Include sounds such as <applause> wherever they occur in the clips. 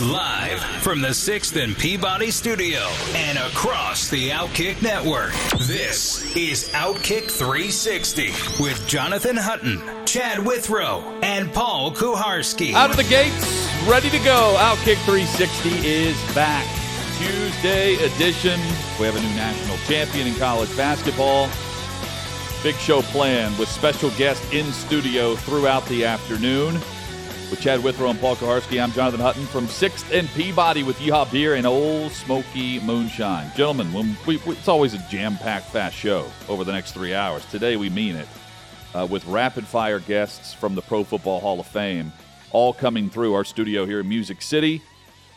Live from the 6th and Peabody Studio and across the Outkick Network, this is Outkick 360 with Jonathan Hutton, Chad Withrow, and Paul Kuharsky. Out of the gates, ready to go. Outkick 360 is back. Tuesday edition. We have a new national champion in college basketball. Big show planned with special guests in studio throughout the afternoon. With Chad Withrow and Paul Kuharsky, I'm Jonathan Hutton from 6th and Peabody with Yeehaw Beer and Ole Smoky Moonshine. Gentlemen, when we, we, it's always a jam-packed fast show over the next three hours. Today we mean it uh, with rapid-fire guests from the Pro Football Hall of Fame all coming through our studio here in Music City.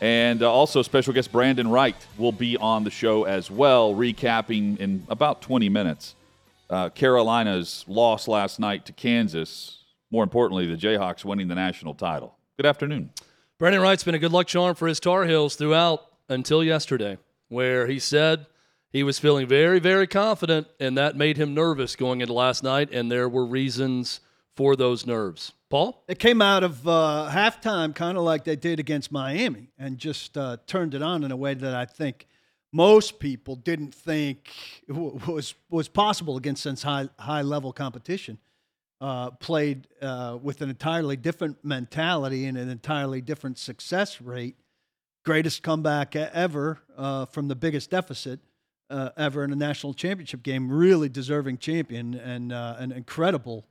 And uh, also, special guest Brandon Wright will be on the show as well, recapping in about 20 minutes uh, Carolina's loss last night to Kansas. More importantly, the Jayhawks winning the national title. Good afternoon. Brandon Wright's been a good luck charm for his Tar Heels throughout until yesterday, where he said he was feeling very, very confident, and that made him nervous going into last night, and there were reasons for those nerves. Paul? It came out of uh, halftime kind of like they did against Miami and just uh, turned it on in a way that I think most people didn't think was was possible against such high high level competition. Uh, played uh, with an entirely different mentality and an entirely different success rate. Greatest comeback ever uh, from the biggest deficit uh, ever in a national championship game. Really deserving champion and uh, an incredible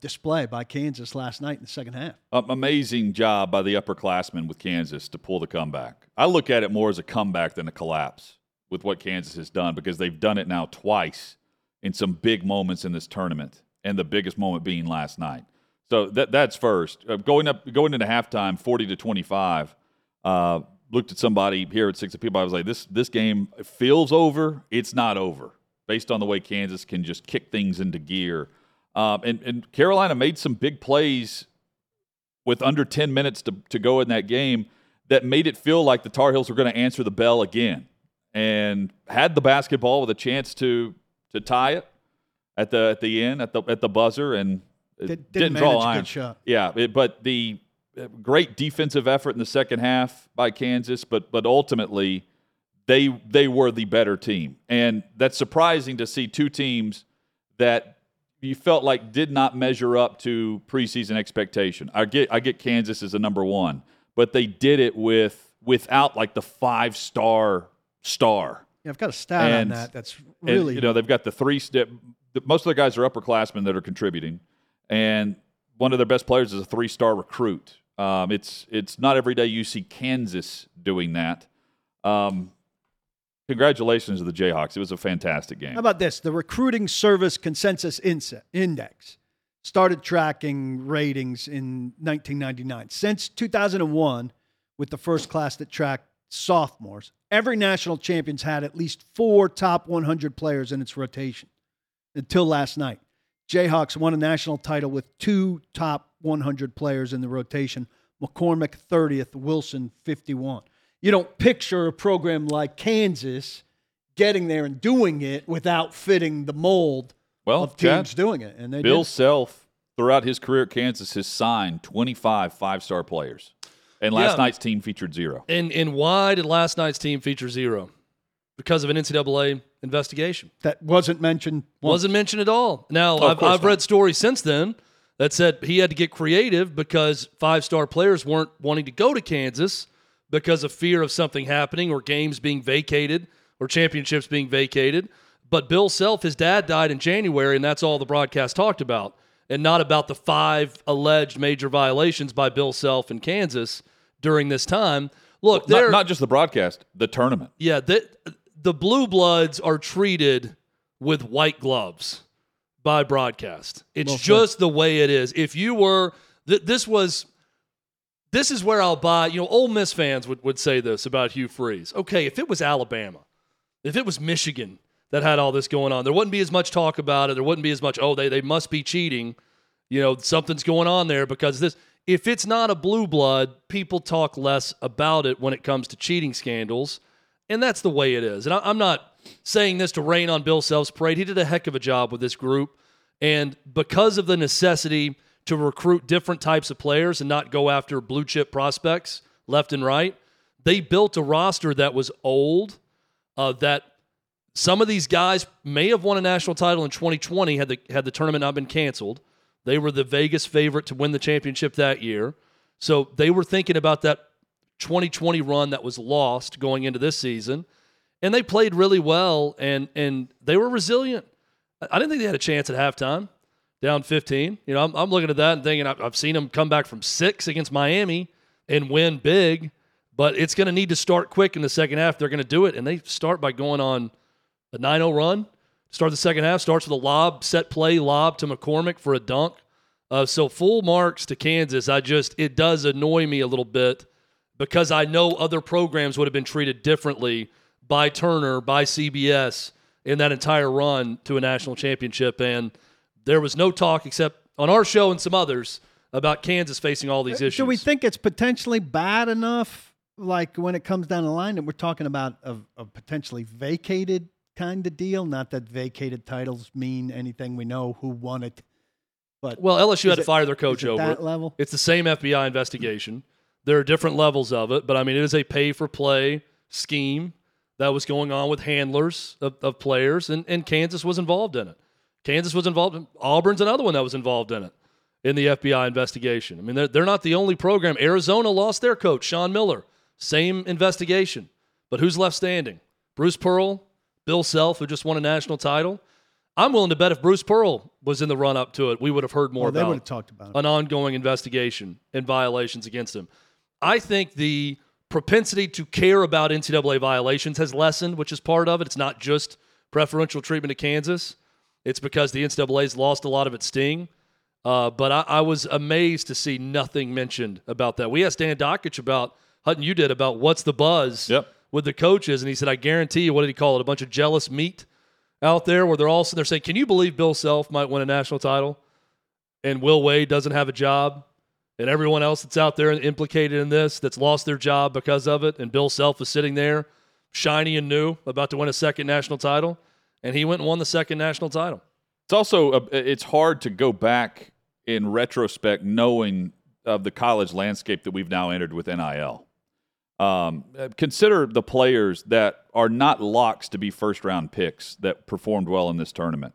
display by Kansas last night in the second half. amazing job by the upperclassmen with Kansas to pull the comeback. I look at it more as a comeback than a collapse with what Kansas has done because they've done it now twice in some big moments in this tournament and the biggest moment being last night. So that that's first. Uh, going up, going into halftime, forty to twenty five. Uh, looked at somebody here at 6th and Peabody. I was like, this this game feels over. It's not over, based on the way Kansas can just kick things into gear. Um, and, and Carolina made some big plays with under ten minutes to to go in that game that made it feel like the Tar Heels were going to answer the bell again, and had the basketball with a chance to to tie it at the at the end at the at the buzzer and Did, didn't, draw a line. good shot. Yeah, it, but the uh, great defensive effort in the second half by Kansas, but but ultimately they they were the better team, and that's surprising to see two teams that you felt like did not measure up to preseason expectation. I get I get Kansas as a number one, but they did it with without like the five star star. Yeah, I've got a stat on that. That's And, really you know, they've got the three step. Most of the guys are upperclassmen that are contributing, and one of their best players is a three star recruit. Um, it's it's not every day you see Kansas doing that. Um, congratulations to the Jayhawks. It was a fantastic game. How about this? The Recruiting Service Consensus Index started tracking ratings in 1999. Since 2001, with the first class that tracked sophomores, every national champion's had at least four top 100 players in its rotation until last night. Jayhawks won a national title with two top 100 players in the rotation McCormack 30th, Wilson 51. You don't picture a program like Kansas getting there and doing it without fitting the mold well, of teams Chad, doing it. And they Bill did. Self throughout his career at Kansas has signed 25 five star players, and last Yeah. night's team featured zero. And and why did last night's team feature zero? Because of an NCAA investigation. That wasn't mentioned. once. Wasn't mentioned at all. Now, Oh, I've, I've read stories since then that said he had to get creative because five star players weren't wanting to go to Kansas because of fear of something happening or games being vacated or championships being vacated. But Bill Self, his dad died in January, and that's all the broadcast talked about, and not about the five alleged major violations by Bill Self in Kansas during this time. Look, Not, not just the broadcast, the tournament. yeah, the, the blue bloods are treated with white gloves by broadcast. It's said. just the way it is. If you were, th- this was this is where I'll buy. You know, Ole Miss fans would, would say this about Hugh Freeze. Okay, if it was Alabama, if it was Michigan that had all this going on, there wouldn't be as much talk about it. There wouldn't be as much, oh, they, they must be cheating. You know, something's going on there because this. If it's not a blue blood, people talk less about it when it comes to cheating scandals. And that's the way it is. And I, I'm not saying this to rain on Bill Self's parade. He did a heck of a job with this group. And because of the necessity to recruit different types of players and not go after blue chip prospects left and right, they built a roster that was old, uh, that some of these guys may have won a national title in 2020 had the, had the tournament not been canceled. They were the Vegas favorite to win the championship that year. So they were thinking about that 2020 run that was lost going into this season. And they played really well and and they were resilient. I didn't think they had a chance at halftime, down 15. You know, I'm, I'm looking at that and thinking I've, seen them come back from six against Miami and win big, but it's going to need to start quick in the second half. They're going to do it, and they start by going on a 9 0 run. Start the second half, starts with a lob, set play lob to McCormack for a dunk. Uh, so full marks to Kansas. I just, it does annoy me a little bit because I know other programs would have been treated differently by Turner, by CBS in that entire run to a national championship. And there was no talk except on our show and some others about Kansas facing all these issues. Do we think it's potentially bad enough, like when it comes down the line, that we're talking about a, a potentially vacated kind of deal? Not that vacated titles mean anything. We know who won it. But well, LSU had to it, fire their coach over that it. level. It's the same FBI investigation. There are different levels of it, but I mean, it is a pay for play scheme that was going on with handlers of, of players, and, and Kansas was involved in it. Kansas was involved. In, Auburn's another one that was involved in it in the FBI investigation. I mean, they're, they're not the only program. Arizona lost their coach, Sean Miller. Same investigation. But who's left standing? Bruce Pearl, Bill Self, who just won a national title. I'm willing to bet if Bruce Pearl was in the run up to it, we would have heard more Well, they about would have talked about it. an ongoing investigation and violations against him. I think the propensity to care about NCAA violations has lessened, which is part of it. It's not just preferential treatment to Kansas. It's because the NCAA's lost a lot of its sting. Uh, but I, I was amazed to see nothing mentioned about that. We asked Dan Dakich about Hutton, you did about what's the buzz Yep. with the coaches, and he said, "I guarantee you, what did he call it? A bunch of jealous meat out there, where they're all they're saying, can you believe Bill Self might win a national title, and Will Wade doesn't have a job, and everyone else that's out there implicated in this that's lost their job because of it, and Bill Self is sitting there, shiny and new, about to win a second national title, and he went and won the second national title." It's also a, it's hard to go back in retrospect, knowing of the college landscape that we've now entered with NIL. Um, consider the players that are not locks to be first round picks that performed well in this tournament,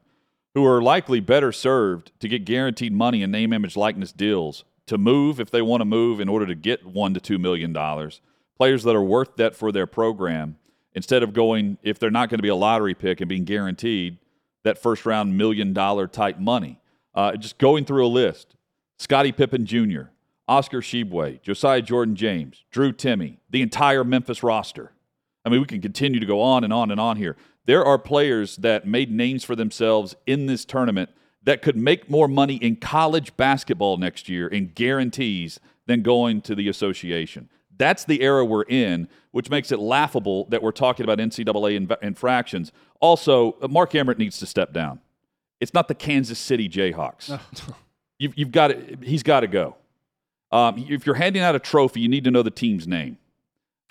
who are likely better served to get guaranteed money and name, image, likeness deals to move if they want to move in order to get one to two million dollars. Players that are worth that for their program instead of going if they're not going to be a lottery pick and being guaranteed that first round million dollar type money. Uh, just going through a list: Scottie Pippen Jr., Oscar Tshiebwe, Josiah Jordan James, Drew Timme, the entire Memphis roster. I mean, we can continue to go on and on and on here. There are players that made names for themselves in this tournament that could make more money in college basketball next year in guarantees than going to the association. That's the era we're in, which makes it laughable that we're talking about NCAA infractions. Also, Mark Emmert needs to step down. It's not the Kansas City Jayhawks. <laughs> you've, you've got to, he's got to go. Um, if you're handing out a trophy, you need to know the team's name.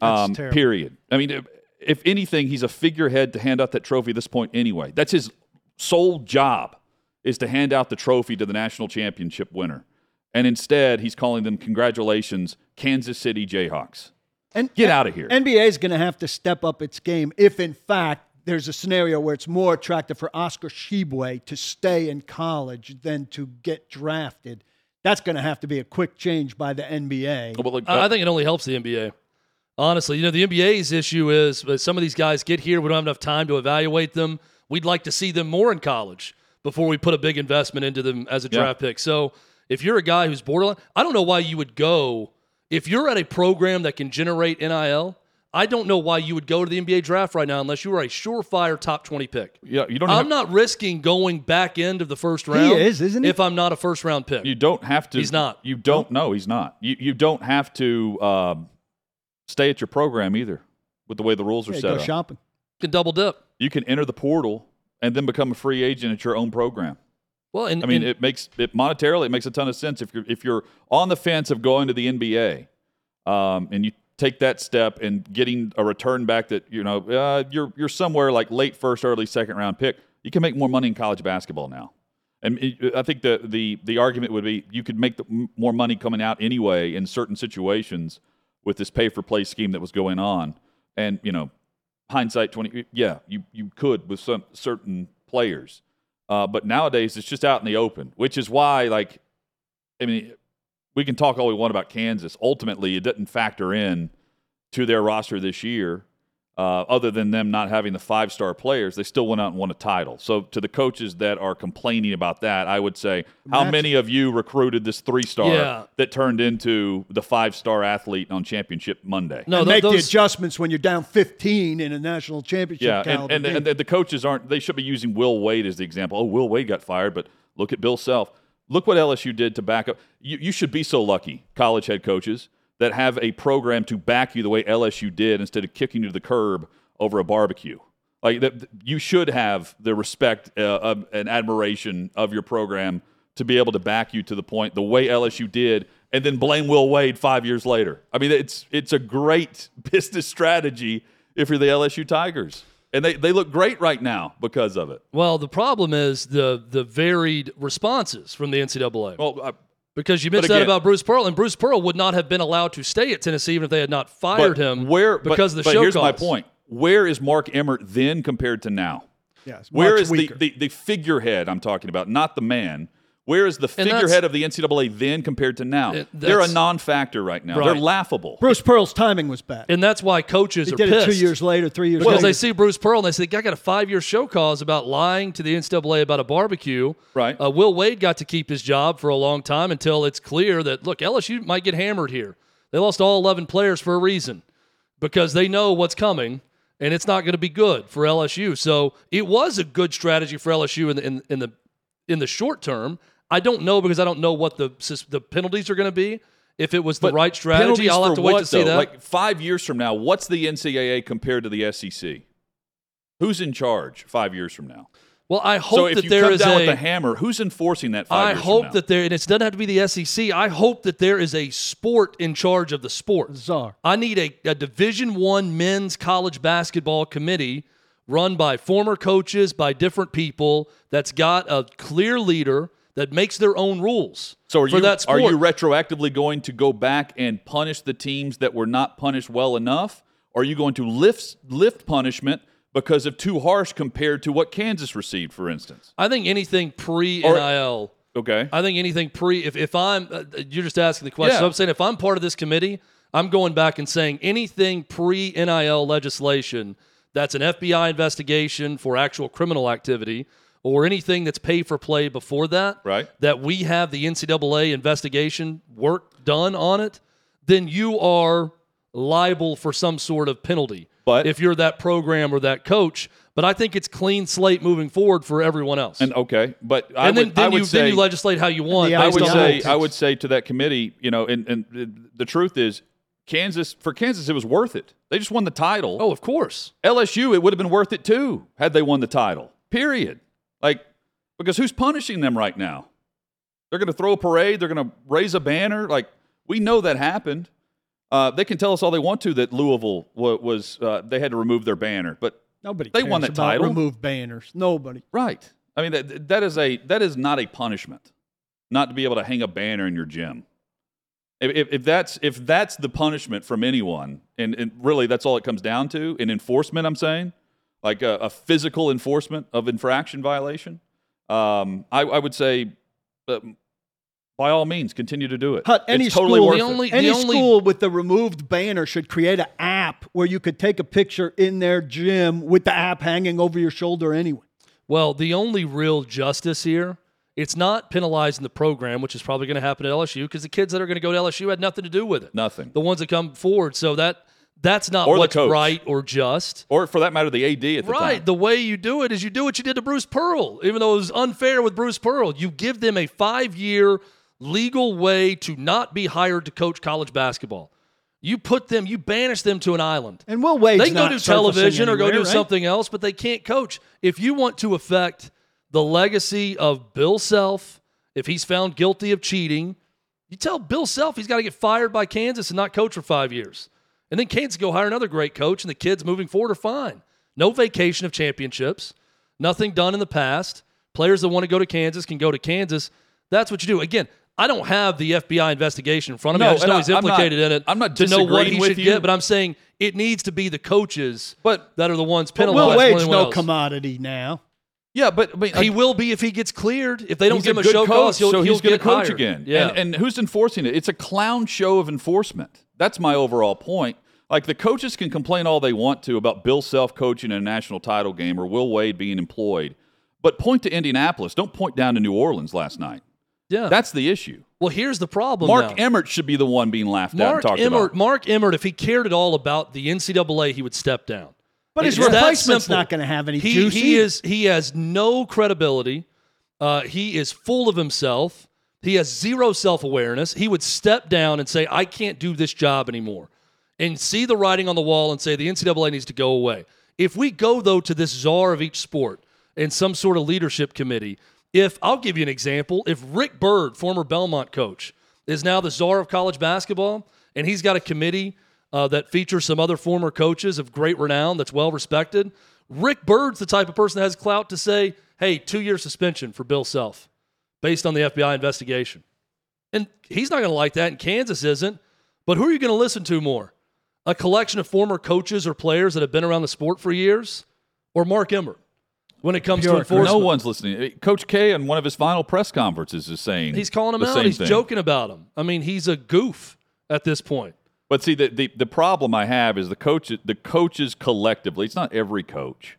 Um, period. I mean, if, if anything, he's a figurehead to hand out that trophy at this point anyway. That's his sole job is to hand out the trophy to the national championship winner. And instead, he's calling them congratulations, Kansas City Jayhawks. And Get out of here. NBA is going to have to step up its game if, in fact, there's a scenario where it's more attractive for Oscar Tshiebwe to stay in college than to get drafted. That's going to have to be a quick change by the NBA. Well, look, I I think it only helps the NBA. Honestly, you know, the NBA's issue is uh, some of these guys get here, we don't have enough time to evaluate them. We'd like to see them more in college before we put a big investment into them as a Yeah. draft pick. So if you're a guy who's borderline, I don't know why you would go if you're at a program that can generate NIL. I don't know why you would go to the NBA draft right now unless you were a surefire top 20 pick. Yeah, you don't. I'm have, not risking going back end of the first round. He is, isn't he? If I'm not a first round pick. You don't have to. He's not. You don't. No, he's not. You you don't have to um, stay at your program either. With the way the rules are Yeah, set go up, shopping. can double dip. you can enter the portal and then become a free agent at your own program. Well, and I mean, and- it makes it monetarily it makes a ton of sense if you're if you're on the fence of going to the NBA, um, and you take that step and getting a return back that you know uh, you're you're somewhere like late first, early second round pick. You can make more money in college basketball now, and it- I think the the the argument would be you could make the, more money coming out anyway in certain situations with this pay for play scheme that was going on, and you know hindsight 20 yeah you you could with some certain players. Uh, but nowadays it's just out in the open which is why like i mean we can talk all we want about kansas. Ultimately it doesn't factor in to their roster this year uh, other than them not having the five star players they still went out and won a title so to the coaches that are complaining about that i would say how That's- many of you recruited this three star Yeah. that turned into the five star athlete on championship monday no, and th- make the adjustments when you're down 15 in a national championship Yeah, and, caliber and, game. and the coaches aren't. They should be using Will Wade as the example. Oh, Will Wade got fired, but look at Bill Self. Look what LSU did to back up. You, you should be so lucky, college head coaches, that have a program to back you the way LSU did instead of kicking you to the curb over a barbecue. Like that, you should have the respect uh, of, and admiration of your program to be able to back you to the point the way LSU did, and then blame Will Wade five years later. I mean, it's it's a great <laughs> business strategy if you're the LSU Tigers, and they they look great right now because of it. well, the problem is the the varied responses from the NCAA. Well, because you mentioned again- that about Bruce Pearl, and Bruce Pearl would not have been allowed to stay at Tennessee even if they had not fired but him where but- because of the but show here's my point: where is Mark Emmert then compared to now? yeah, it's Where much is the, the, the figurehead I'm talking about, not the man? Where is the figurehead of the NCAA then compared to now? It- They're a non-factor right now. Right. They're laughable. Bruce Pearl's timing was bad. And that's why coaches He are did pissed. it two years later, three years Because later. they see Bruce Pearl and they say, I got a five year show cause about lying to the NCAA about a barbecue. Right. Uh, Will Wade got to keep his job for a long time until it's clear that, look, LSU might get hammered here. They lost all 11 players for a reason because they know what's coming and it's not going to be good for LSU. So it was a good strategy for LSU in the, in, in the, in the short term. I don't know because I don't know what the, the penalties are going to be. If it was the But right strategy, penalties I'll have for to wait what, to see though? that. Like five years from now, what's the NCAA compared to the SEC? Who's in charge five years from now? well, I hope so if that you there come is down a with the hammer, who's enforcing that? Five I years from hope now? that there, and it doesn't have to be the SEC. I hope that there is a sport in charge of the sport. Czar. I need a, a Division One men's college basketball committee run by former coaches, by different people, that's got a clear leader that makes their own rules So are for you that sport. are you retroactively going to go back and punish the teams that were not punished well enough? Or are you going to lift lift punishment because of too harsh compared to what Kansas received, for instance? I think anything pre NIL. Okay. I think anything pre. If, if I'm, uh, you're just asking the question. Yeah. So I'm saying if I'm part of this committee, I'm going back and saying anything pre NIL legislation that's an FBI investigation for actual criminal activity or anything that's pay for play before that, Right. That we have the NCAA investigation work done on it, then you are liable for some sort of penalty. But- if you're that program or that coach, but I think it's clean slate moving forward for everyone else. And okay, but I And then, would, then I would you say then you legislate how you want. I would say rules. I would say to that committee, you know, and, and the truth is, Kansas for Kansas it was worth it. They just won the title. Oh, of course. LSU it would have been worth it too had they won the title. Period. Like because who's punishing them right now? They're going to throw a parade. They're going to raise a banner. Like we know that happened. Uh, they can tell us all they want to that Louisville wa- was uh, they had to remove their banner, but Nobody They won that title. remove banners. Nobody. Right. I mean that that is a that is not a punishment, not to be able to hang a banner in your gym. If, if, if that's if that's the punishment from anyone, and, and really that's all it comes down to in enforcement, I'm saying, like a, a physical enforcement of infraction violation, um, I, I would say, uh, by all means, continue to do it. Hut, any it's totally school, worth The it. only- any only- school with the removed banner should create an app where you could take a picture in their gym with the app hanging over your shoulder anyway. Well, the only real justice here, it's not penalizing the program, which is probably going to happen at LSU because the kids that are going to go to LSU had nothing to do with it. Nothing. The ones that come forward. So that That's not Or the what's coach. right or just. Or for that matter, the AD at the Right. time. The way you do it is you do what you did to Bruce Pearl, even though it was unfair with Bruce Pearl. You give them a five year legal way to not be hired to coach college basketball. You put them, you banish them to an island. And Will Wade's they can go not do surfacing television or go do right? something else, but they can't coach. If you want to affect the legacy of Bill Self, if he's found guilty of cheating, you tell Bill Self he's got to get fired by Kansas and not coach for five years. And then Kansas go hire another great coach, and the kids moving forward are fine. No vacation of championships, nothing done in the past. Players that want to go to Kansas can go to Kansas. That's what you do. Again, I don't have the FBI investigation in front of me. No, I just know I- he's I'm not- implicated in it. I'm not to know what he with should you. get, but I'm saying it needs to be the coaches But- that are the ones penalized. Will Wade's no else. commodity now. Yeah, but He will be if he gets cleared. If they don't give him a show coach, cause, he'll, so he'll he's going to coach hired. again. Yeah. And, and who's enforcing it? It's a clown show of enforcement. That's my overall point. Like the coaches can complain all they want to about Bill Self coaching in a national title game or Will Wade being employed, but point to Indianapolis. Don't point down to New Orleans last night. yeah. That's the issue. well, here's the problem. Mark now. Emmert should be the one being laughed at Mark Emmert, about. Mark Emmert, if he cared at all about the NCAA, he would step down. But his It's replacement's not going to have any he, juicy. He is. He has no credibility. Uh, he is full of himself. He has zero self awareness. He would step down and say, "I can't do this job anymore," and see the writing on the wall and say the NCAA needs to go away. If we go though to this czar of each sport and some sort of leadership committee, if I'll give you an example, if Rick Byrd, former Belmont coach, is now the czar of college basketball, and he's got a committee uh, that features some other former coaches of great renown that's well respected. Rick Byrd's the type of person that has clout to say, hey, two year suspension for Bill Self based on the FBI investigation. And he's not going to like that, and Kansas isn't. But who are you going to listen to more? A collection of former coaches or players that have been around the sport for years, or Mark Emmert when it comes to enforcement? No one's listening. Coach K on one of his final press conferences is saying He's calling him out. He's thing. joking about him. I mean, he's a goof at this point. But see, the, the the problem I have is the coach the coaches collectively. It's not every coach.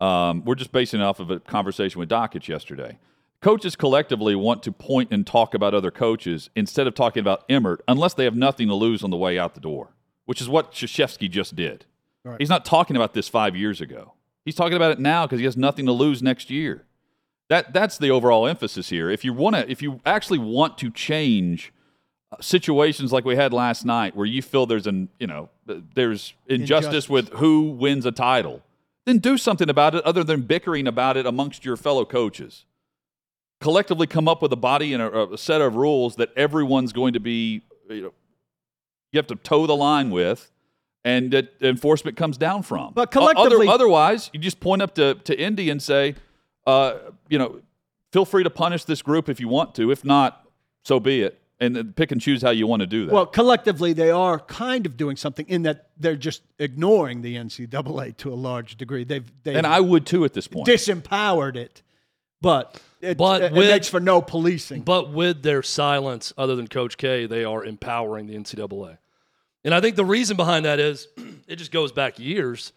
Um, we're just basing it off of a conversation with Dakich yesterday. Coaches collectively want to point and talk about other coaches instead of talking about Emmert, unless they have nothing to lose on the way out the door, which is what Krzyzewski just did. He's not talking about this five years ago. He's talking about it now because he has nothing to lose next year. That that's the overall emphasis here. If you want to, if you actually want to change situations like we had last night, where you feel there's an you know there's injustice, Injustice. with who wins a title, then do something about it other than bickering about it amongst your fellow coaches. Collectively, come up with a body and a, a set of rules that everyone's going to be you know you have to toe the line with. And that enforcement comes down from. But O- other- collectively- otherwise, you just point up to, to Indy and say, uh, you know, feel free to punish this group if you want to. If not, so be it. And pick and choose how you want to do that. well, collectively, they are kind of doing something in that they're just ignoring the NCAA to a large degree. They've, they've and I would too at this point. disempowered it, but it, But it with- makes for no policing. But with their silence, other than Coach K, they are empowering the NCAA. And I think the reason behind that is <clears throat> it just goes back years.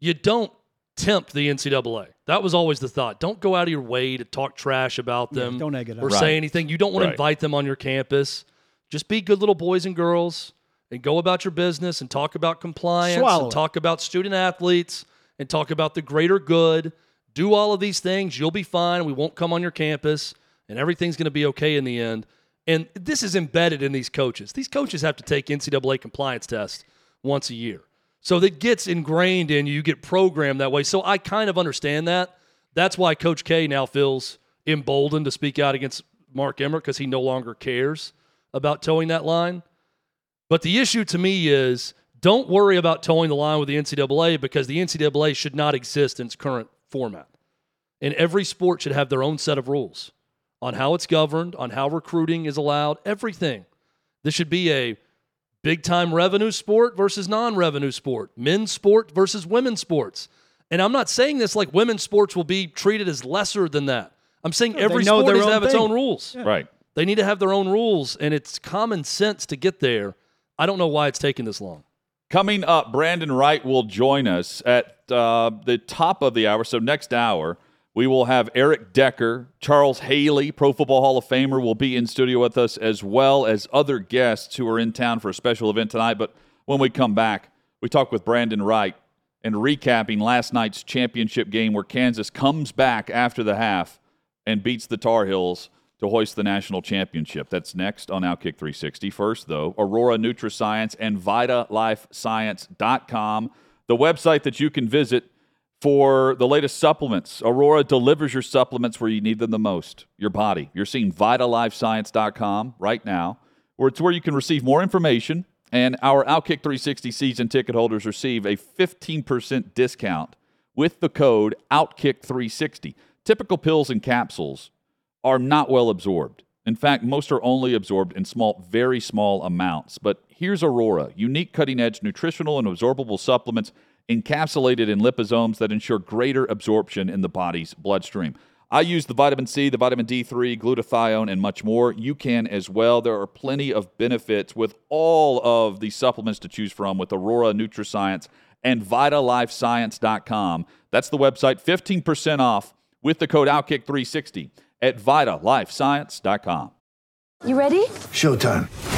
You don't tempt the NCAA. That was always the thought. Don't go out of your way to talk trash about Yeah, them don't egg it or. Right. say anything. You don't want Right. to invite them on your campus. Just be good little boys and girls and go about your business and talk about compliance Swallow and it. talk about student athletes and talk about the greater good. Do all of these things. You'll be fine. We won't come on your campus and everything's going to be okay in the end. And this is embedded in these coaches. These coaches have to take NCAA compliance tests once a year. So that gets ingrained in you. You get programmed that way. So I kind of understand that. That's why Coach K now feels emboldened to speak out against Mark Emmert because he no longer cares about towing that line. But the issue to me is don't worry about towing the line with the NCAA because the NCAA should not exist in its current format. And every sport should have their own set of rules on how it's governed, on how recruiting is allowed, everything. This should be a big time revenue sport versus non revenue sport, men's sport versus women's sports. And I'm not saying this like women's sports will be treated as lesser than that. I'm saying they every know sport their needs to own have its own rules. right. They need to have their own rules, and it's common sense to get there. I don't know why it's taking this long. Coming up, Brandon Wright will join us at uh, the top of the hour. So next hour, we will have Eric Decker, Charles Haley, Pro Football Hall of Famer, will be in studio with us, as well as other guests who are in town for a special event tonight. But when we come back, We talk with Brandon Wright and recapping last night's championship game where Kansas comes back after the half and beats the Tar Heels to hoist the national championship. That's next on Outkick 360. First, though, Aurora NutraScience and VitaLifeScience.com, the website that you can visit for the latest supplements. Aurora delivers your supplements where you need them the most, your body. You're seeing VitaLifeScience.com right now, where it's where you can receive more information. And our Outkick 360 season ticket holders receive a 15% discount with the code OutKick360. Typical pills and capsules are not well absorbed. In fact, most are only absorbed in small, very small amounts. But here's Aurora unique cutting edge nutritional and absorbable supplements encapsulated in liposomes that ensure greater absorption in the body's bloodstream. I use the vitamin C, the vitamin D3, glutathione, and much more. You can as well. There are plenty of benefits with all of the supplements to choose from with Aurora NutraScience and VitaLifeScience.com. That's the website, 15% off with the code OutKick360 at VitaLifeScience.com. You ready? Showtime.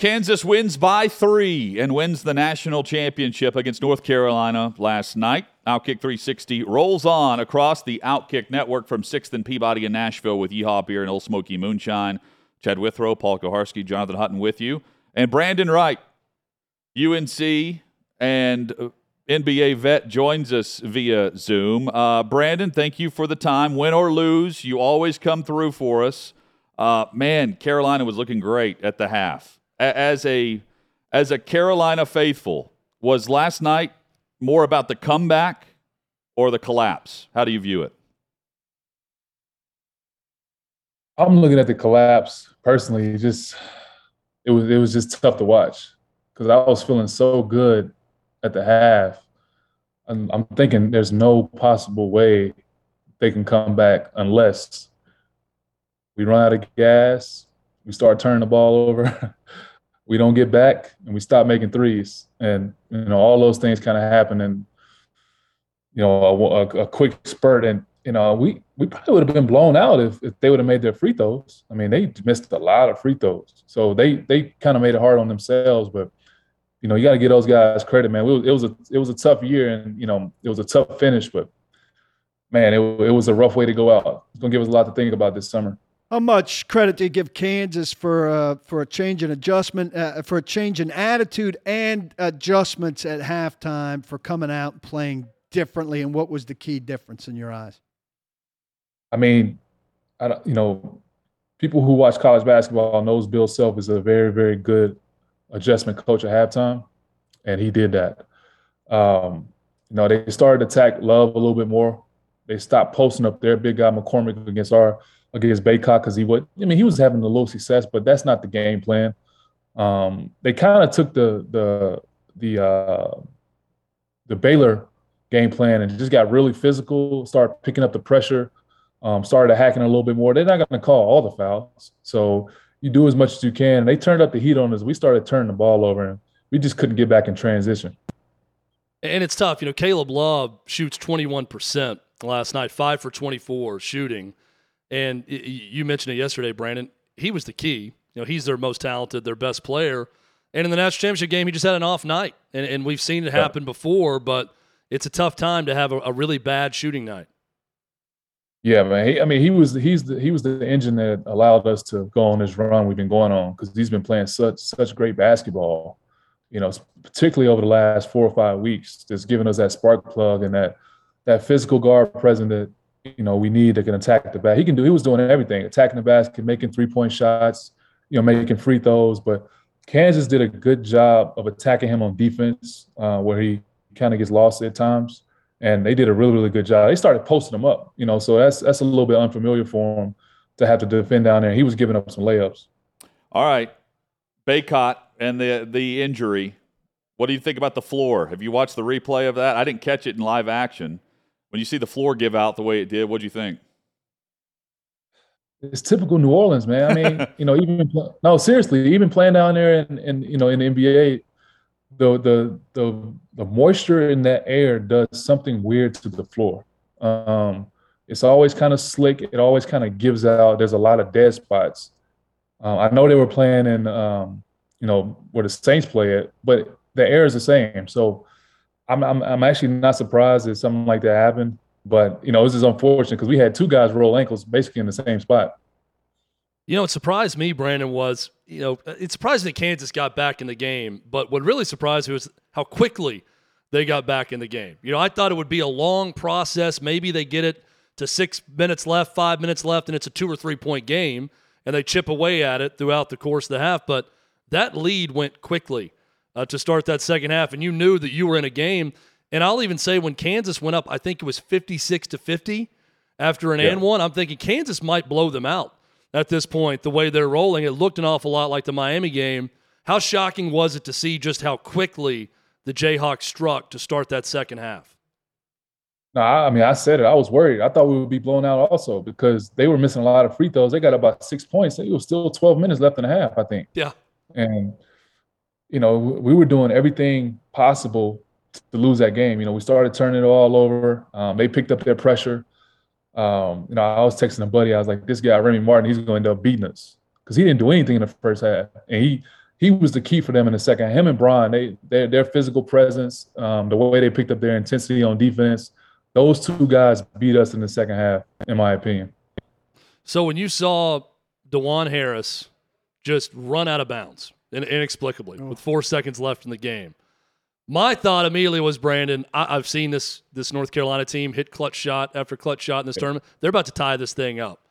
Kansas wins by three and wins the national championship against North Carolina last night. Outkick 360 rolls on across the Outkick network from 6th and Peabody in Nashville with Yeehaw Beer and Ole Smoky Moonshine. Chad Withrow, Paul Kuharsky, Jonathan Hutton with you. And Brandon Wright, UNC and NBA vet, joins us via Zoom. Uh, Brandon, thank you for the time. Win or lose, you always come through for us. Uh, man, Carolina was looking great at the half as a as a Carolina faithful, was last night more about the comeback or the collapse? How do you view it? I'm looking at the collapse personally. Just it was it was just tough to watch because I was feeling so good at the half. I'm thinking there's no possible way they can come back unless we run out of gas, we start turning the ball over, <laughs> we don't get back, and we stop making threes. And you know all those things kind of happen, and you know a, a, a quick spurt, and you know we we probably would have been blown out if, if they would have made their free throws. I mean they missed a lot of free throws, so they they kind of made it hard on themselves, but you know, you got to give those guys credit, man. It was a it was a tough year, and you know, it was a tough finish, but man, it, it was a rough way to go out. It's gonna give us a lot to think about this summer. How much credit do you give Kansas for uh, for a change in adjustment, uh, for a change in attitude and adjustments at halftime for coming out and playing differently? And what was the key difference in your eyes? I mean, I don't, you know, people who watch college basketball knows Bill Self is a very very good adjustment coach at halftime, and he did that. Um, you know, they started to attack Love a little bit more. They stopped posting up their big guy McCormack against our against Bacot because he would. I mean, he was having a little success, but that's not the game plan. Um, they kind of took the the the uh, the Baylor game plan and just got really physical. Started picking up the pressure. Um, started hacking a little bit more. They're not going to call all the fouls, so you do as much as you can. And They turned up the heat on us. We started turning the ball over, and we just couldn't get back in transition. And it's tough. You know, Caleb Love shoots 21% last night, five for 24 shooting. And you mentioned it yesterday, Brandon. He was the key. You know, he's their most talented, their best player. And in the national championship game, he just had an off night. And, and we've seen it happen yeah. before, but it's a tough time to have a, a really bad shooting night. Yeah, man. He, I mean, he was he's the, he was the engine that allowed us to go on this run we've been going on because he's been playing such such great basketball. You know, particularly over the last four or five weeks, just giving us that spark plug and that that physical guard present that you know we need that can attack the back. He can do. He was doing everything, attacking the basket, making three point shots, you know, making free throws. But Kansas did a good job of attacking him on defense, uh, where he kind of gets lost at times and they did a really really good job. They started posting him up, you know, so that's that's a little bit unfamiliar for him to have to defend down there. He was giving up some layups. All right, Bacot and the the injury. What do you think about the floor? Have you watched the replay of that? I didn't catch it in live action. When you see the floor give out the way it did, what do you think? It's typical New Orleans, man. I mean, <laughs> you know, even no, seriously, even playing down there and and you know in the NBA, the the the the moisture in that air does something weird to the floor. Um, it's always kind of slick. It always kind of gives out. There's a lot of dead spots. Uh, I know they were playing in, um, you know, where the Saints play it, but the air is the same. So I'm, I'm, I'm actually not surprised that something like that happened. But you know, this is unfortunate because we had two guys roll ankles basically in the same spot. You know, what surprised me, Brandon, was you know it surprised that Kansas got back in the game, but what really surprised me was how quickly they got back in the game. You know, I thought it would be a long process. Maybe they get it to six minutes left, five minutes left, and it's a two or three point game, and they chip away at it throughout the course of the half. But that lead went quickly uh, to start that second half, and you knew that you were in a game. And I'll even say when Kansas went up, I think it was 56 to 50 after an yeah. and one. I'm thinking Kansas might blow them out at this point, the way they're rolling. It looked an awful lot like the Miami game. How shocking was it to see just how quickly the Jayhawks struck to start that second half? No, I mean, I said it. I was worried. I thought we would be blown out also because they were missing a lot of free throws. They got about six points. It was still 12 minutes left in the half, I think. Yeah. And, you know, we were doing everything possible to lose that game. You know, we started turning it all over. Um, they picked up their pressure. Um, you know, I was texting a buddy. I was like, "This guy Remy Martin, he's going to end up beating us because he didn't do anything in the first half, and he he was the key for them in the second. Him and Braun, they their their physical presence, um, the way they picked up their intensity on defense, those two guys beat us in the second half, in my opinion. So when you saw Dajuan Harris just run out of bounds inexplicably oh. with four seconds left in the game, my thought immediately was Brandon. I, have seen this this North Carolina team hit clutch shot after clutch shot in this tournament. They're about to tie this thing up.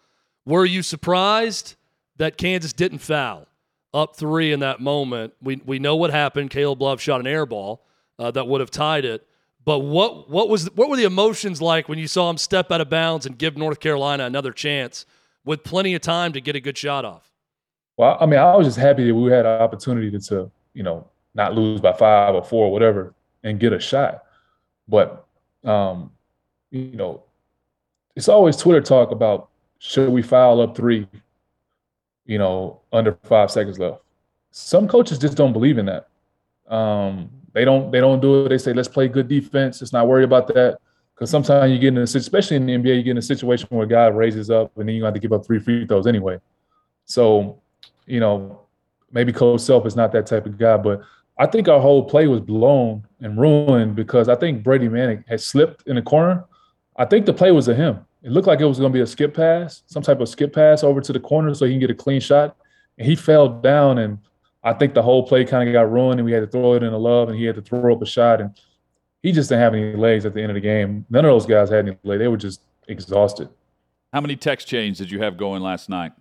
Were you surprised that Kansas didn't foul up three in that moment? We we know what happened. Caleb Love shot an air ball uh, that would have tied it. But what what was what were the emotions like when you saw him step out of bounds and give North Carolina another chance with plenty of time to get a good shot off? Well, I mean, I was just happy that we had an opportunity to, to you know not lose by five or four or whatever and get a shot. But um, you know, it's always Twitter talk about should we foul up three, you know, under five seconds left. Some coaches just don't believe in that. Um, they don't they don't do it. They say let's play good defense. Let's not worry about that. Because sometimes you get in a especially in the NBA, you get in a situation where a guy raises up and then you have to give up three free throws anyway. So, you know, maybe Coach Self is not that type of guy, but I think our whole play was blown and ruined because I think Brady Manek had slipped in the corner. I think the play was a him. It looked like it was going to be a skip pass, some type of skip pass over to the corner so he can get a clean shot. And he fell down, and I think the whole play kind of got ruined, and we had to throw it in the love, and he had to throw up a shot, and he just didn't have any legs at the end of the game. None of those guys had any legs; they were just exhausted. How many text chains did you have going last night?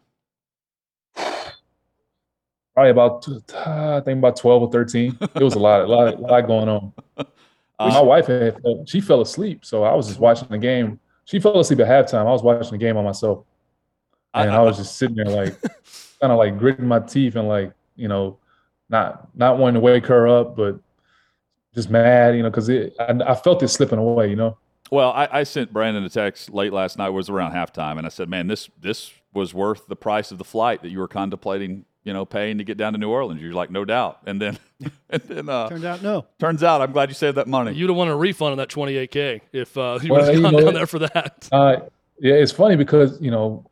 Probably about I think about twelve or thirteen. It was a lot, a lot, a lot going on. <laughs> Uh, my wife had she fell asleep, so I was just watching the game. She fell asleep at halftime. I was watching the game on myself, and I, I, I was just sitting there like, <laughs> kind of like gritting my teeth and like you know, not not wanting to wake her up, but just mad, you know, because I, I felt it slipping away, you know. Well, I, I, sent Brandon a text late last night. It was around halftime, and I said, "Man, this this was worth the price of the flight that you were contemplating you know, paying to get down to New Orleans. You're like, no doubt. And then, <laughs> and then, uh, turned out no. Turns out, I'm glad you saved that money. You'd have won a refund on that 28k if uh, you well, would have gone know, down there for that. Uh, yeah, it's funny because you know,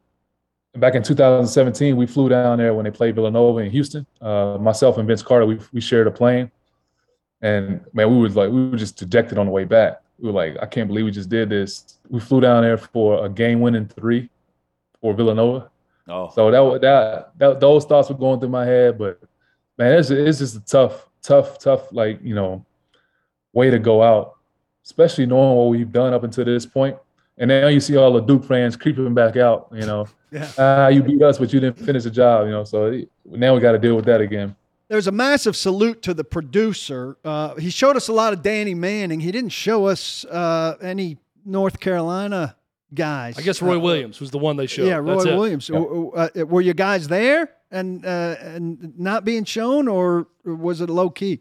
back in 2017, we flew down there when they played Villanova in Houston. Uh, myself and Vince Carter, we we shared a plane, and man, we was like, we were just dejected on the way back. We were like, I can't believe we just did this. We flew down there for a game-winning three for Villanova Oh. So that, that that those thoughts were going through my head, but man, it's it's just a tough, tough, tough, like you know, way to go out, especially knowing what we've done up until this point. And now you see all the Duke fans creeping back out. You know, <laughs> yeah. Uh, you beat us, but you didn't finish the job. You know, so now we got to deal with that again. There's a massive salute to the producer. Uh, he showed us a lot of Danny Manning. He didn't show us uh, any North Carolina guys. I guess Roy uh, Williams was the one they showed. Yeah, Roy That's Williams. Yeah. Uh, were you guys there and uh, and not being shown, or was it low key?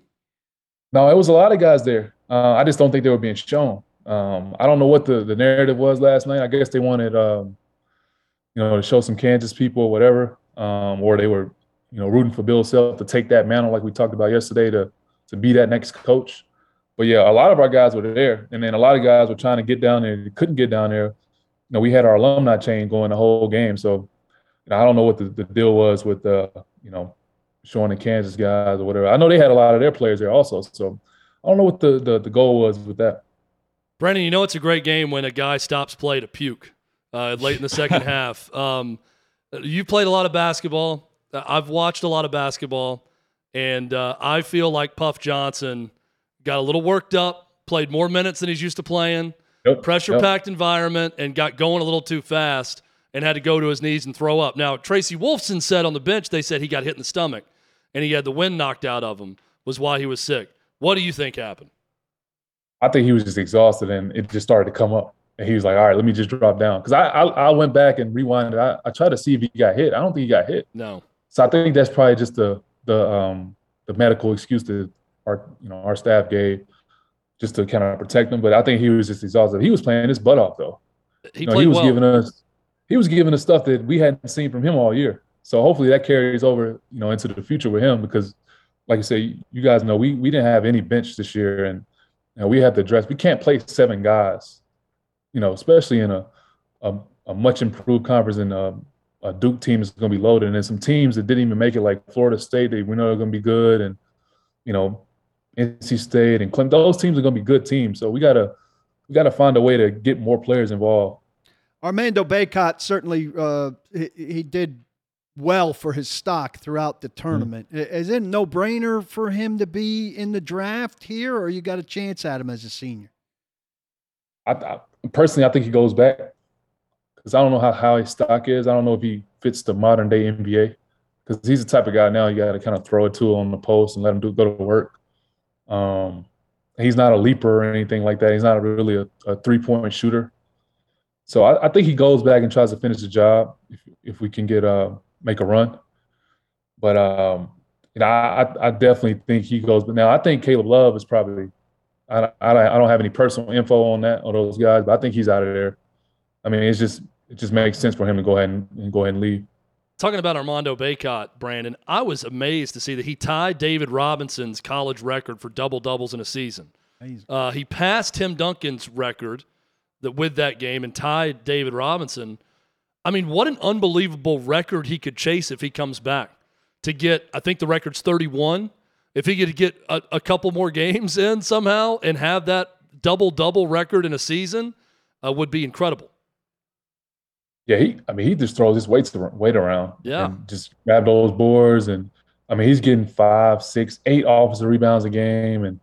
No, it was a lot of guys there. Uh, I just don't think they were being shown. Um, I don't know what the, the narrative was last night. I guess they wanted, um, you know, to show some Kansas people or whatever, um, or they were, you know, rooting for Bill Self to take that mantle like we talked about yesterday to to be that next coach. But yeah, a lot of our guys were there, and then a lot of guys were trying to get down there, couldn't get down there. You know, we had our alumni chain going the whole game, so you know, I don't know what the, the deal was with the, uh, you know, showing the Kansas guys or whatever. I know they had a lot of their players there also, so I don't know what the, the, the goal was with that. Brendan, you know it's a great game when a guy stops play to puke uh, late in the second <laughs> half. Um, you've played a lot of basketball. I've watched a lot of basketball, and uh, I feel like Puff Johnson got a little worked up, played more minutes than he's used to playing, Yep, pressure packed environment, and got going a little too fast and had to go to his knees and throw up. Now, Tracy Wolfson said on the bench, they said he got hit in the stomach and he had the wind knocked out of him, was why he was sick. What do you think happened? I think he was just exhausted and it just started to come up. And he was like, all right, let me just drop down. Because I, I, I went back and rewinded. I, I tried to see if he got hit. I don't think he got hit. No. So I think that's probably just the the um the medical excuse that our you know our staff gave just to kind of protect him. But I think he was just exhausted. He was playing his butt off though. He You know, he was well. giving us he was giving us stuff that we hadn't seen from him all year. So hopefully that carries over, you know, into the future with him because like I say, you guys know we we didn't have any bench this year and you know, we had to address we can't play seven guys, you know, especially in a a, a much improved conference and a, a Duke team is going to be loaded and then some teams that didn't even make it like Florida State, they we know they're going to be good and you know, NC State and Clemson, those teams are going to be good teams. So we got to we got to find a way to get more players involved. Armando Bacot certainly uh, he, he did well for his stock throughout the tournament. Is it no brainer for him to be in the draft here, or you got a chance at him as a senior? I, I personally, I think he goes back because I don't know how, how his stock is. I don't know if he fits the modern day NBA because he's the type of guy now you got to kind of throw it to him on the post and let him do go to work. Um, he's not a leaper or anything like that. He's not really a, a three point shooter. So I, I, think he goes back and tries to finish the job if if we can get uh make a run. But um, you know, I I definitely think he goes. But now I think Caleb Love is probably. I, I I don't have any personal info on that on those guys, but I think he's out of there. I mean, it's just it just makes sense for him to go ahead and, and go ahead and leave. Talking about Armando Bacot, Brandon, I was amazed to see that he tied David Robinson's college record for double doubles in a season. Uh, he passed Tim Duncan's record that with that game and tied David Robinson. I mean, what an unbelievable record he could chase if he comes back to get. I think the record's 31. If he could get a, a couple more games <laughs> in somehow and have that double double record in a season, uh, would be incredible. Yeah, he. I mean, he just throws his weights weight around. Yeah, and just grab those boards, and I mean, he's getting five, six, eight offensive rebounds a game, and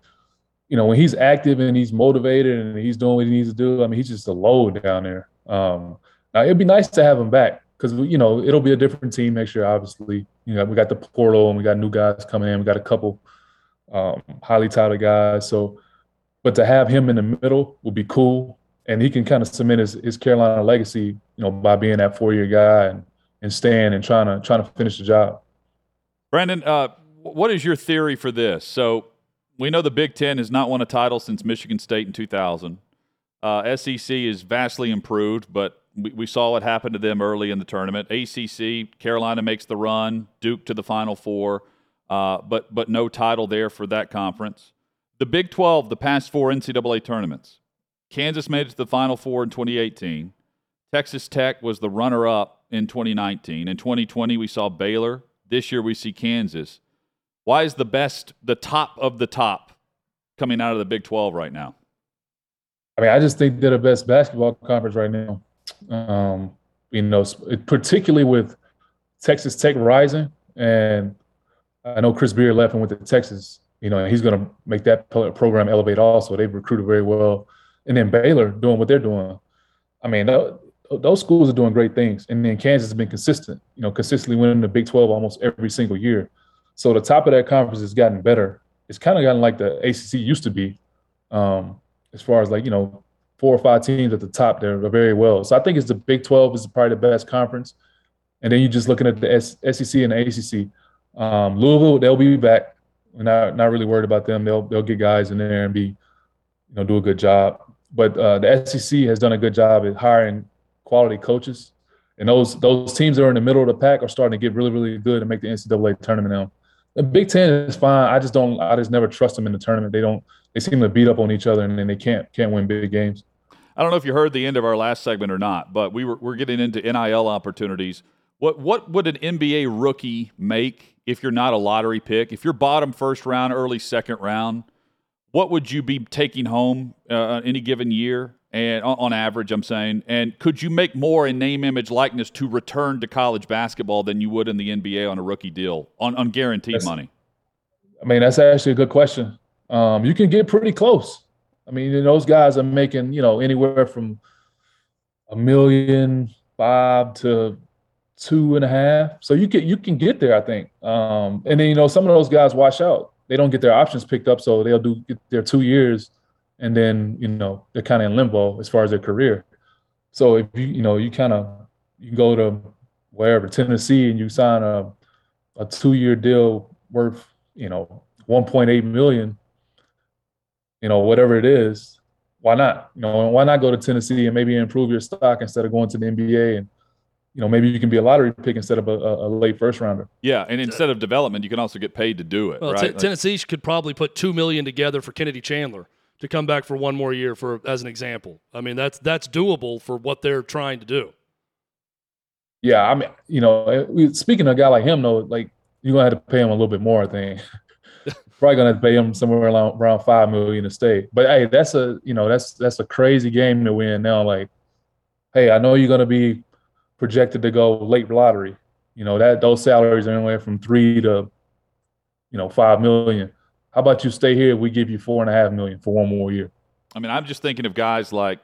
you know, when he's active and he's motivated and he's doing what he needs to do, I mean, he's just a load down there. Um, now it'd be nice to have him back because you know it'll be a different team next year. Obviously, you know, we got the portal and we got new guys coming in. We got a couple um, highly touted guys. So, but to have him in the middle would be cool, and he can kind of cement his, his Carolina legacy, you know, by being that four year guy and and staying and trying to trying to finish the job. Brandon, uh, what is your theory for this? So we know the Big Ten has not won a title since Michigan State in 2000. Uh, SEC is vastly improved, but we, we, saw what happened to them early in the tournament. ACC, Carolina makes the run, Duke to the Final Four, uh, but but no title there for that conference. The Big 12, the past four NCAA tournaments, Kansas made it to the Final Four in 2018. Texas Tech was the runner-up in 2019. In 2020, we saw Baylor. This year, we see Kansas. Why is the best, the top of the top, coming out of the Big 12 right now? I mean, I just think they're the best basketball conference right now. Um, you know, particularly with Texas Tech rising, and I know Chris Beard left and went to Texas. You know, and he's going to make that program elevate. Also, they've recruited very well, and then Baylor doing what they're doing. I mean, those schools are doing great things, and then Kansas has been consistent. You know, consistently winning the Big 12 almost every single year. So the top of that conference has gotten better. It's kind of gotten like the ACC used to be, um, as far as like you know, four or five teams at the top. They're very well. So I think it's the Big 12 is probably the best conference. And then you're just looking at the SEC and the ACC. Um, Louisville, they'll be back. Not not really worried about them. They'll they'll get guys in there and be, you know, do a good job. But uh, the SEC has done a good job at hiring quality coaches, and those those teams that are in the middle of the pack are starting to get really really good and make the NCAA tournament now. The Big Ten is fine. I just don't. I just never trust them in the tournament. They don't. They seem to beat up on each other, and then they can't can't win big games. I don't know if you heard the end of our last segment or not, but we were we're getting into NIL opportunities. What what would an NBA rookie make if you're not a lottery pick? If you're bottom first round, early second round, what would you be taking home uh, any given year? And on average, I'm saying, and could you make more in name, image, likeness to return to college basketball than you would in the NBA on a rookie deal on, on guaranteed That's- money? I mean, that's actually a good question. Um, you can get pretty close. I mean, those guys are making you know anywhere from a million five to two and a half. So you can you can get there, I think. Um, and then you know some of those guys wash out. They don't get their options picked up, so they'll do their two years, and then you know they're kind of in limbo as far as their career. So if you you know you kind of you go to wherever Tennessee and you sign a a two year deal worth you know 1.8 million you know whatever it is why not you know why not go to tennessee and maybe improve your stock instead of going to the nba and you know maybe you can be a lottery pick instead of a, a late first rounder Yeah, and instead of development, you can also get paid to do it, Well, right? T- Like- Tennessee could probably put two million together for Kennedy Chandler to come back for one more year, for as an example. I mean, that's that's doable for what they're trying to do. yeah i mean you know eh, speaking of a guy like him though like you're gonna have to pay him a little bit more i think <laughs> probably gonna have to pay him somewhere around, around five million to stay but hey that's a you know that's that's a crazy game to win now like hey i know you're gonna be projected to go late lottery you know that those salaries are anywhere from three to you know five million how about you stay here we give you four and a half million for one more year I mean, I'm just thinking of guys like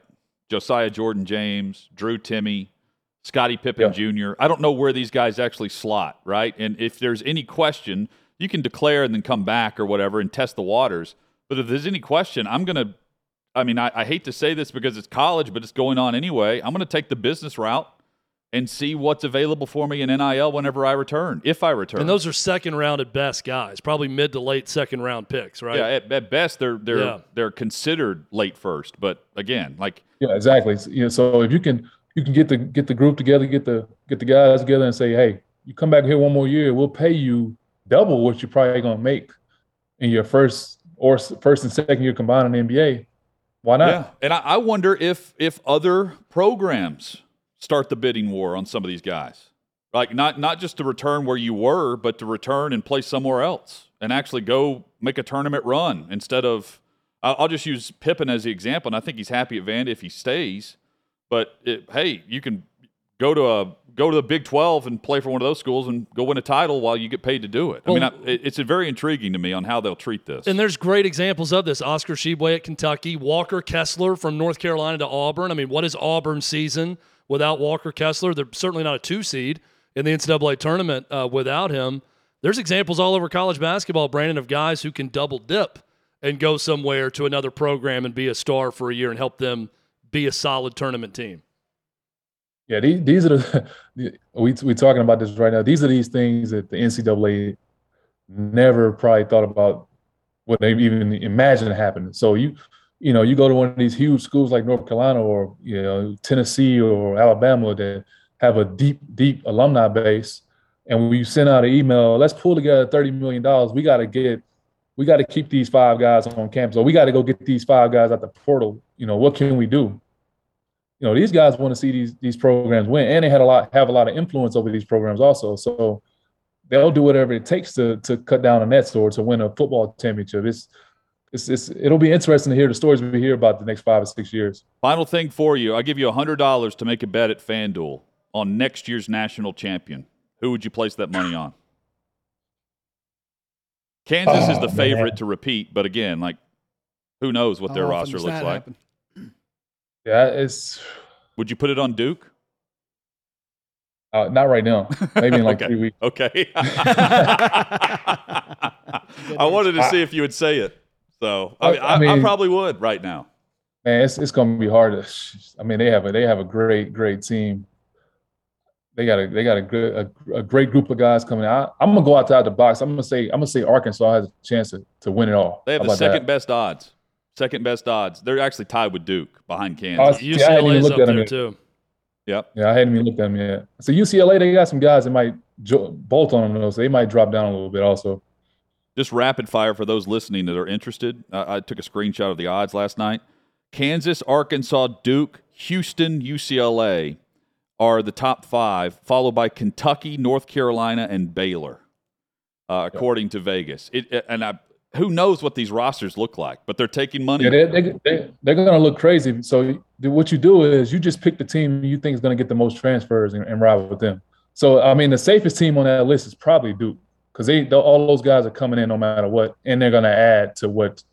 Josiah Jordan James, Drew Timme, Scottie Pippen Jr. I don't know where these guys actually slot, right? And if there's any question, you can declare and then come back or whatever and test the waters. But if there's any question, I'm going to, I mean, I, I hate to say this because it's college, but it's going on anyway. I'm going to take the business route and see what's available for me in NIL whenever I return, if I return. And those are second round at best guys, probably mid to late second round picks, right? Yeah, at, at best they're they're Yeah. they're considered late first, but again, like Yeah, exactly. So, you know, so if you can you can get the get the group together, get the get the guys together, and say, hey, you come back here one more year, we'll pay you double what you're probably gonna make in your first or first and second year combined in the NBA. Why not? Yeah, and I, I wonder if if other programs start the bidding war on some of these guys, like not not just to return where you were, but to return and play somewhere else and actually go make a tournament run instead of. I'll just use Pippen as the example, and I think he's happy at Vandy if he stays. But it, hey, you can go to a go to the Big Twelve and play for one of those schools and go win a title while you get paid to do it. I mean, I, it's very intriguing to me on how they'll treat this. And there's great examples of this. Oscar Tshiebwe at Kentucky, Walker Kessler from North Carolina to Auburn. I mean, what is Auburn season without Walker Kessler? They're certainly not a two seed in the NCAA tournament uh, without him. There's examples all over college basketball, Brandon, of guys who can double dip and go somewhere to another program and be a star for a year and help them be a solid tournament team. Yeah, these, these are <laughs> the we we talking about this right now. These are these things that the NCAA never probably thought about what they even imagined happening. So you you know you go to one of these huge schools like North Carolina or you know Tennessee or Alabama that have a deep deep alumni base, and when you send out an email, let's pull together thirty million dollars. We got to get we got to keep these five guys on campus, or we got to go get these five guys at the portal. You know what can we do? you know these guys want to see these these programs win and they had a lot have a lot of influence over these programs also so they'll do whatever it takes to to cut down a net or to win a football championship it's it's, it's it'll be interesting to hear the stories we hear about the next five or six years Final thing for you. I'll give you $100 to make a bet at FanDuel on next year's national champion. Who would you place that money on? Kansas is Oh, the man. favorite to repeat, but again, like, who knows what their How often roster looks like? happen? yeah it's Would you put it on Duke? uh, not right now maybe in like <laughs> Okay. three weeks Okay. <laughs> <laughs> I wanted to see if you would say it. So, I, I- mean, I I, I probably would right now. man it's, it's going to be hard to i mean they have a they have a great great team they got a they got a, good, a, a great group of guys coming out. I'm gonna go outside the box. I'm gonna say I'm gonna say Arkansas has a chance to, to win it all. They have How the second that? best odds. Second best odds. They're actually tied with Duke behind oh, Kansas. Oh, see, I hadn't even looked up at them there yet. too. Yep. Yeah, I hadn't even looked at them yet. So UCLA, they got some guys that might jo- bolt on them, though, so they might drop down a little bit also. Just rapid fire for those listening that are interested. I, I took a screenshot of the odds last night. Kansas, Arkansas, Duke, Houston, UCLA are the top five, followed by Kentucky, North Carolina, and Baylor, uh, according to Vegas. It, and I, who knows what these rosters look like, but they're taking money. Yeah, they, they, they, they're going to look crazy. So what you do is you just pick the team you think is going to get the most transfers and, and ride with them. So, I mean, the safest team on that list is probably Duke because they all those guys are coming in no matter what, and they're going to add to what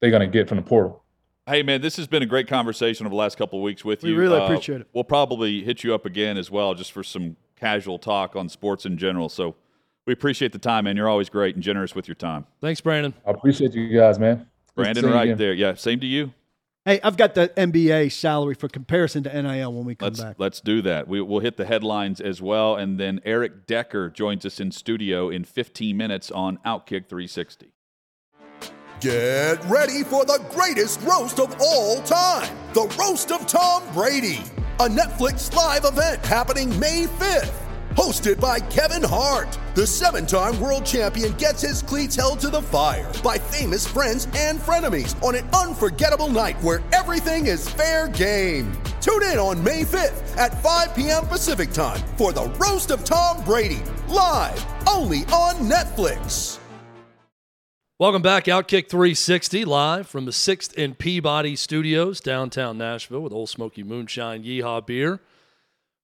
they're going to get from the portal. Hey man, this has been a great conversation over the last couple of weeks with We you. We really Uh, appreciate it. We'll probably hit you up again as well, just for some casual talk on sports in general. So we appreciate the time, man. You're always great and generous with your time. Thanks, Brandon. I appreciate you guys, man. Brandon, right there. Yeah, same to you. Hey, I've got the NBA salary for comparison to NIL when we come Let's back. let's do that. We, we'll hit the headlines as well, and then Eric Decker joins us in studio in 15 minutes on Outkick 360. Get ready for the greatest roast of all time the Roast of Tom Brady, a Netflix live event happening May 5th. Hosted by Kevin Hart, the seven time world champion gets his cleats held to the fire by famous friends and frenemies on an unforgettable night where everything is fair game. Tune in on May 5th at 5 p.m. Pacific time for the Roast of Tom Brady, live only on Netflix. Welcome back, Outkick 360, live from the 6th and Peabody Studios, downtown Nashville, with Ole Smoky Moonshine Yeehaw Beer.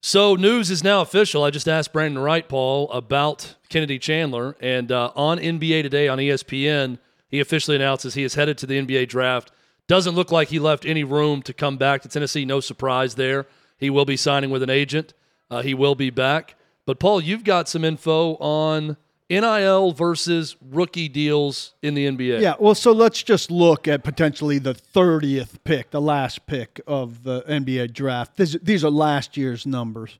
So, news is now official. I just asked Brandon Wright, Paul, about Kennedy Chandler, and uh, on NBA Today on ESPN, he officially announces he is headed to the NBA draft. Doesn't look like he left any room to come back to Tennessee. No surprise there. He will be signing with an agent. Uh, he will be back. But, Paul, you've got some info on NIL versus rookie deals in the NBA. Yeah, well, so let's just look at potentially the 30th pick, the last pick of the NBA draft. These, these are last year's numbers.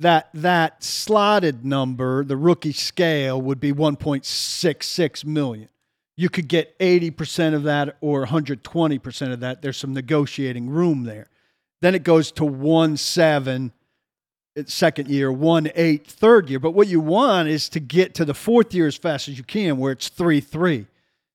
That that slotted number, the rookie scale, would be 1.66 million. You could get 80% of that or 120% of that. There's some negotiating room there. Then it goes to 1 7 it's second year, one eight third year. But what you want is to get to the fourth year as fast as you can, where it's three three,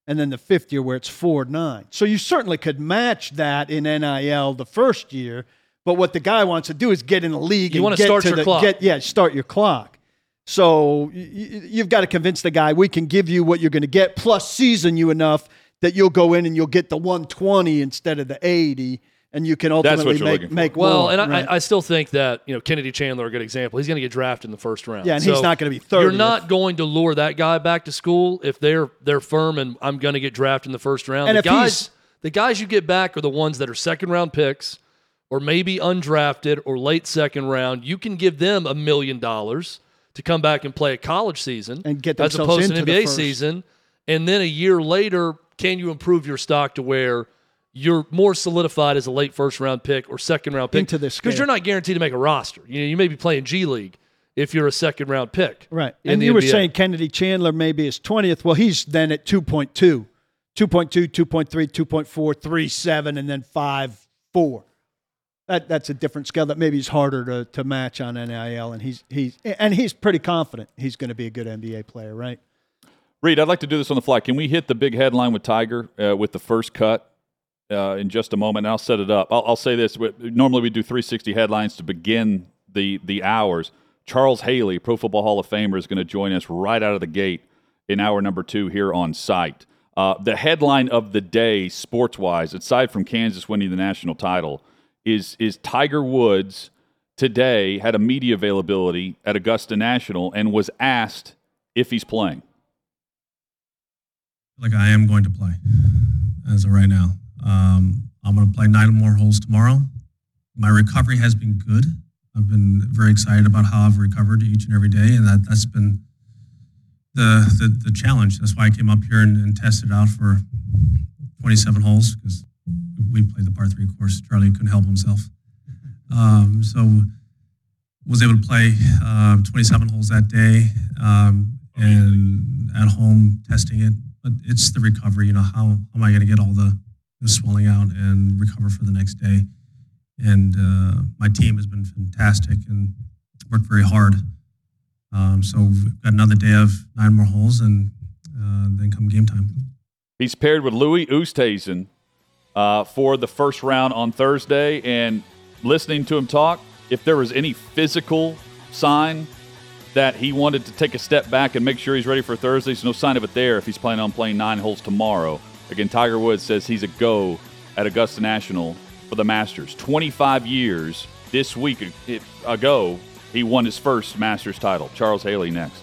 and then the fifth year where it's four nine. So you certainly could match that in NIL the first year. But what the guy wants to do is get in the league. You and wanna get start to your the, clock. Get, yeah, start your clock. So you've got to convince the guy we can give you what you're going to get, plus season you enough that you'll go in and you'll get the 120 instead of the 80, and you can That's ultimately you're make looking make Well, more, and I, right? I, I still think that you know Kennedy Chandler a good example. He's going to get drafted in the first round. Yeah, and he's not gonna be 30th. You're not going to lure that guy back to school if they're they're firm and I'm going to get drafted in the first round. And the if guys he's- the guys you get back are the ones that are second round picks or maybe undrafted or late second round. You can give them a million dollars to come back and play a college season And get as opposed to an NBA season. And then a year later, can you improve your stock to where you're more solidified as a late first round pick or second round pick? Into this because you're not guaranteed to make a roster. You know, you may be playing G League if you're a second round pick. Right. And the you were saying Kennedy Chandler maybe is 20th. Well, he's then at 2.2, 2.2, 2.3, 2.4, 3.7, and then 5, 4. That, that's a different scale that maybe is harder to, to match on NIL, and he's he's and he's pretty confident he's going to be a good NBA player, right? Reed, I'd like to do this on the fly. Can we hit the big headline with Tiger uh, with the first cut uh, in just a moment? And I'll set it up. I'll, I'll say this: normally we do 360 headlines to begin the the hours. Charles Haley, Pro Football Hall of Famer, is going to join us right out of the gate in hour number two here on site. Uh, the headline of the day, sports wise, aside from Kansas winning the national title, is is Tiger Woods today had a media availability at Augusta National and was asked if he's playing. like I am going to play as of right now. Um, I'm going to play nine more holes tomorrow. My recovery has been good. I've been very excited about how I've recovered each and every day, and that, that's been the, the, the challenge. That's why I came up here and, and tested out for 27 holes because we played the par three course. Charlie couldn't help himself. Um, so was able to play uh, 27 holes that day um, and at home testing it. But it's the recovery. You know, how, how am I going to get all the, the swelling out and recover for the next day? And uh, my team has been fantastic and worked very hard. Um, so we've got another day of nine more holes, and uh, then come game time. He's paired with Louis Oosthuizen uh, for the first round on Thursday, and listening to him talk, if there was any physical sign that he wanted to take a step back and make sure he's ready for Thursday, there's no sign of it there if he's planning on playing nine holes tomorrow. Again, Tiger Woods says he's a go at Augusta National for the Masters. 25 years this week ago, he won his first Masters title. Charles Haley next.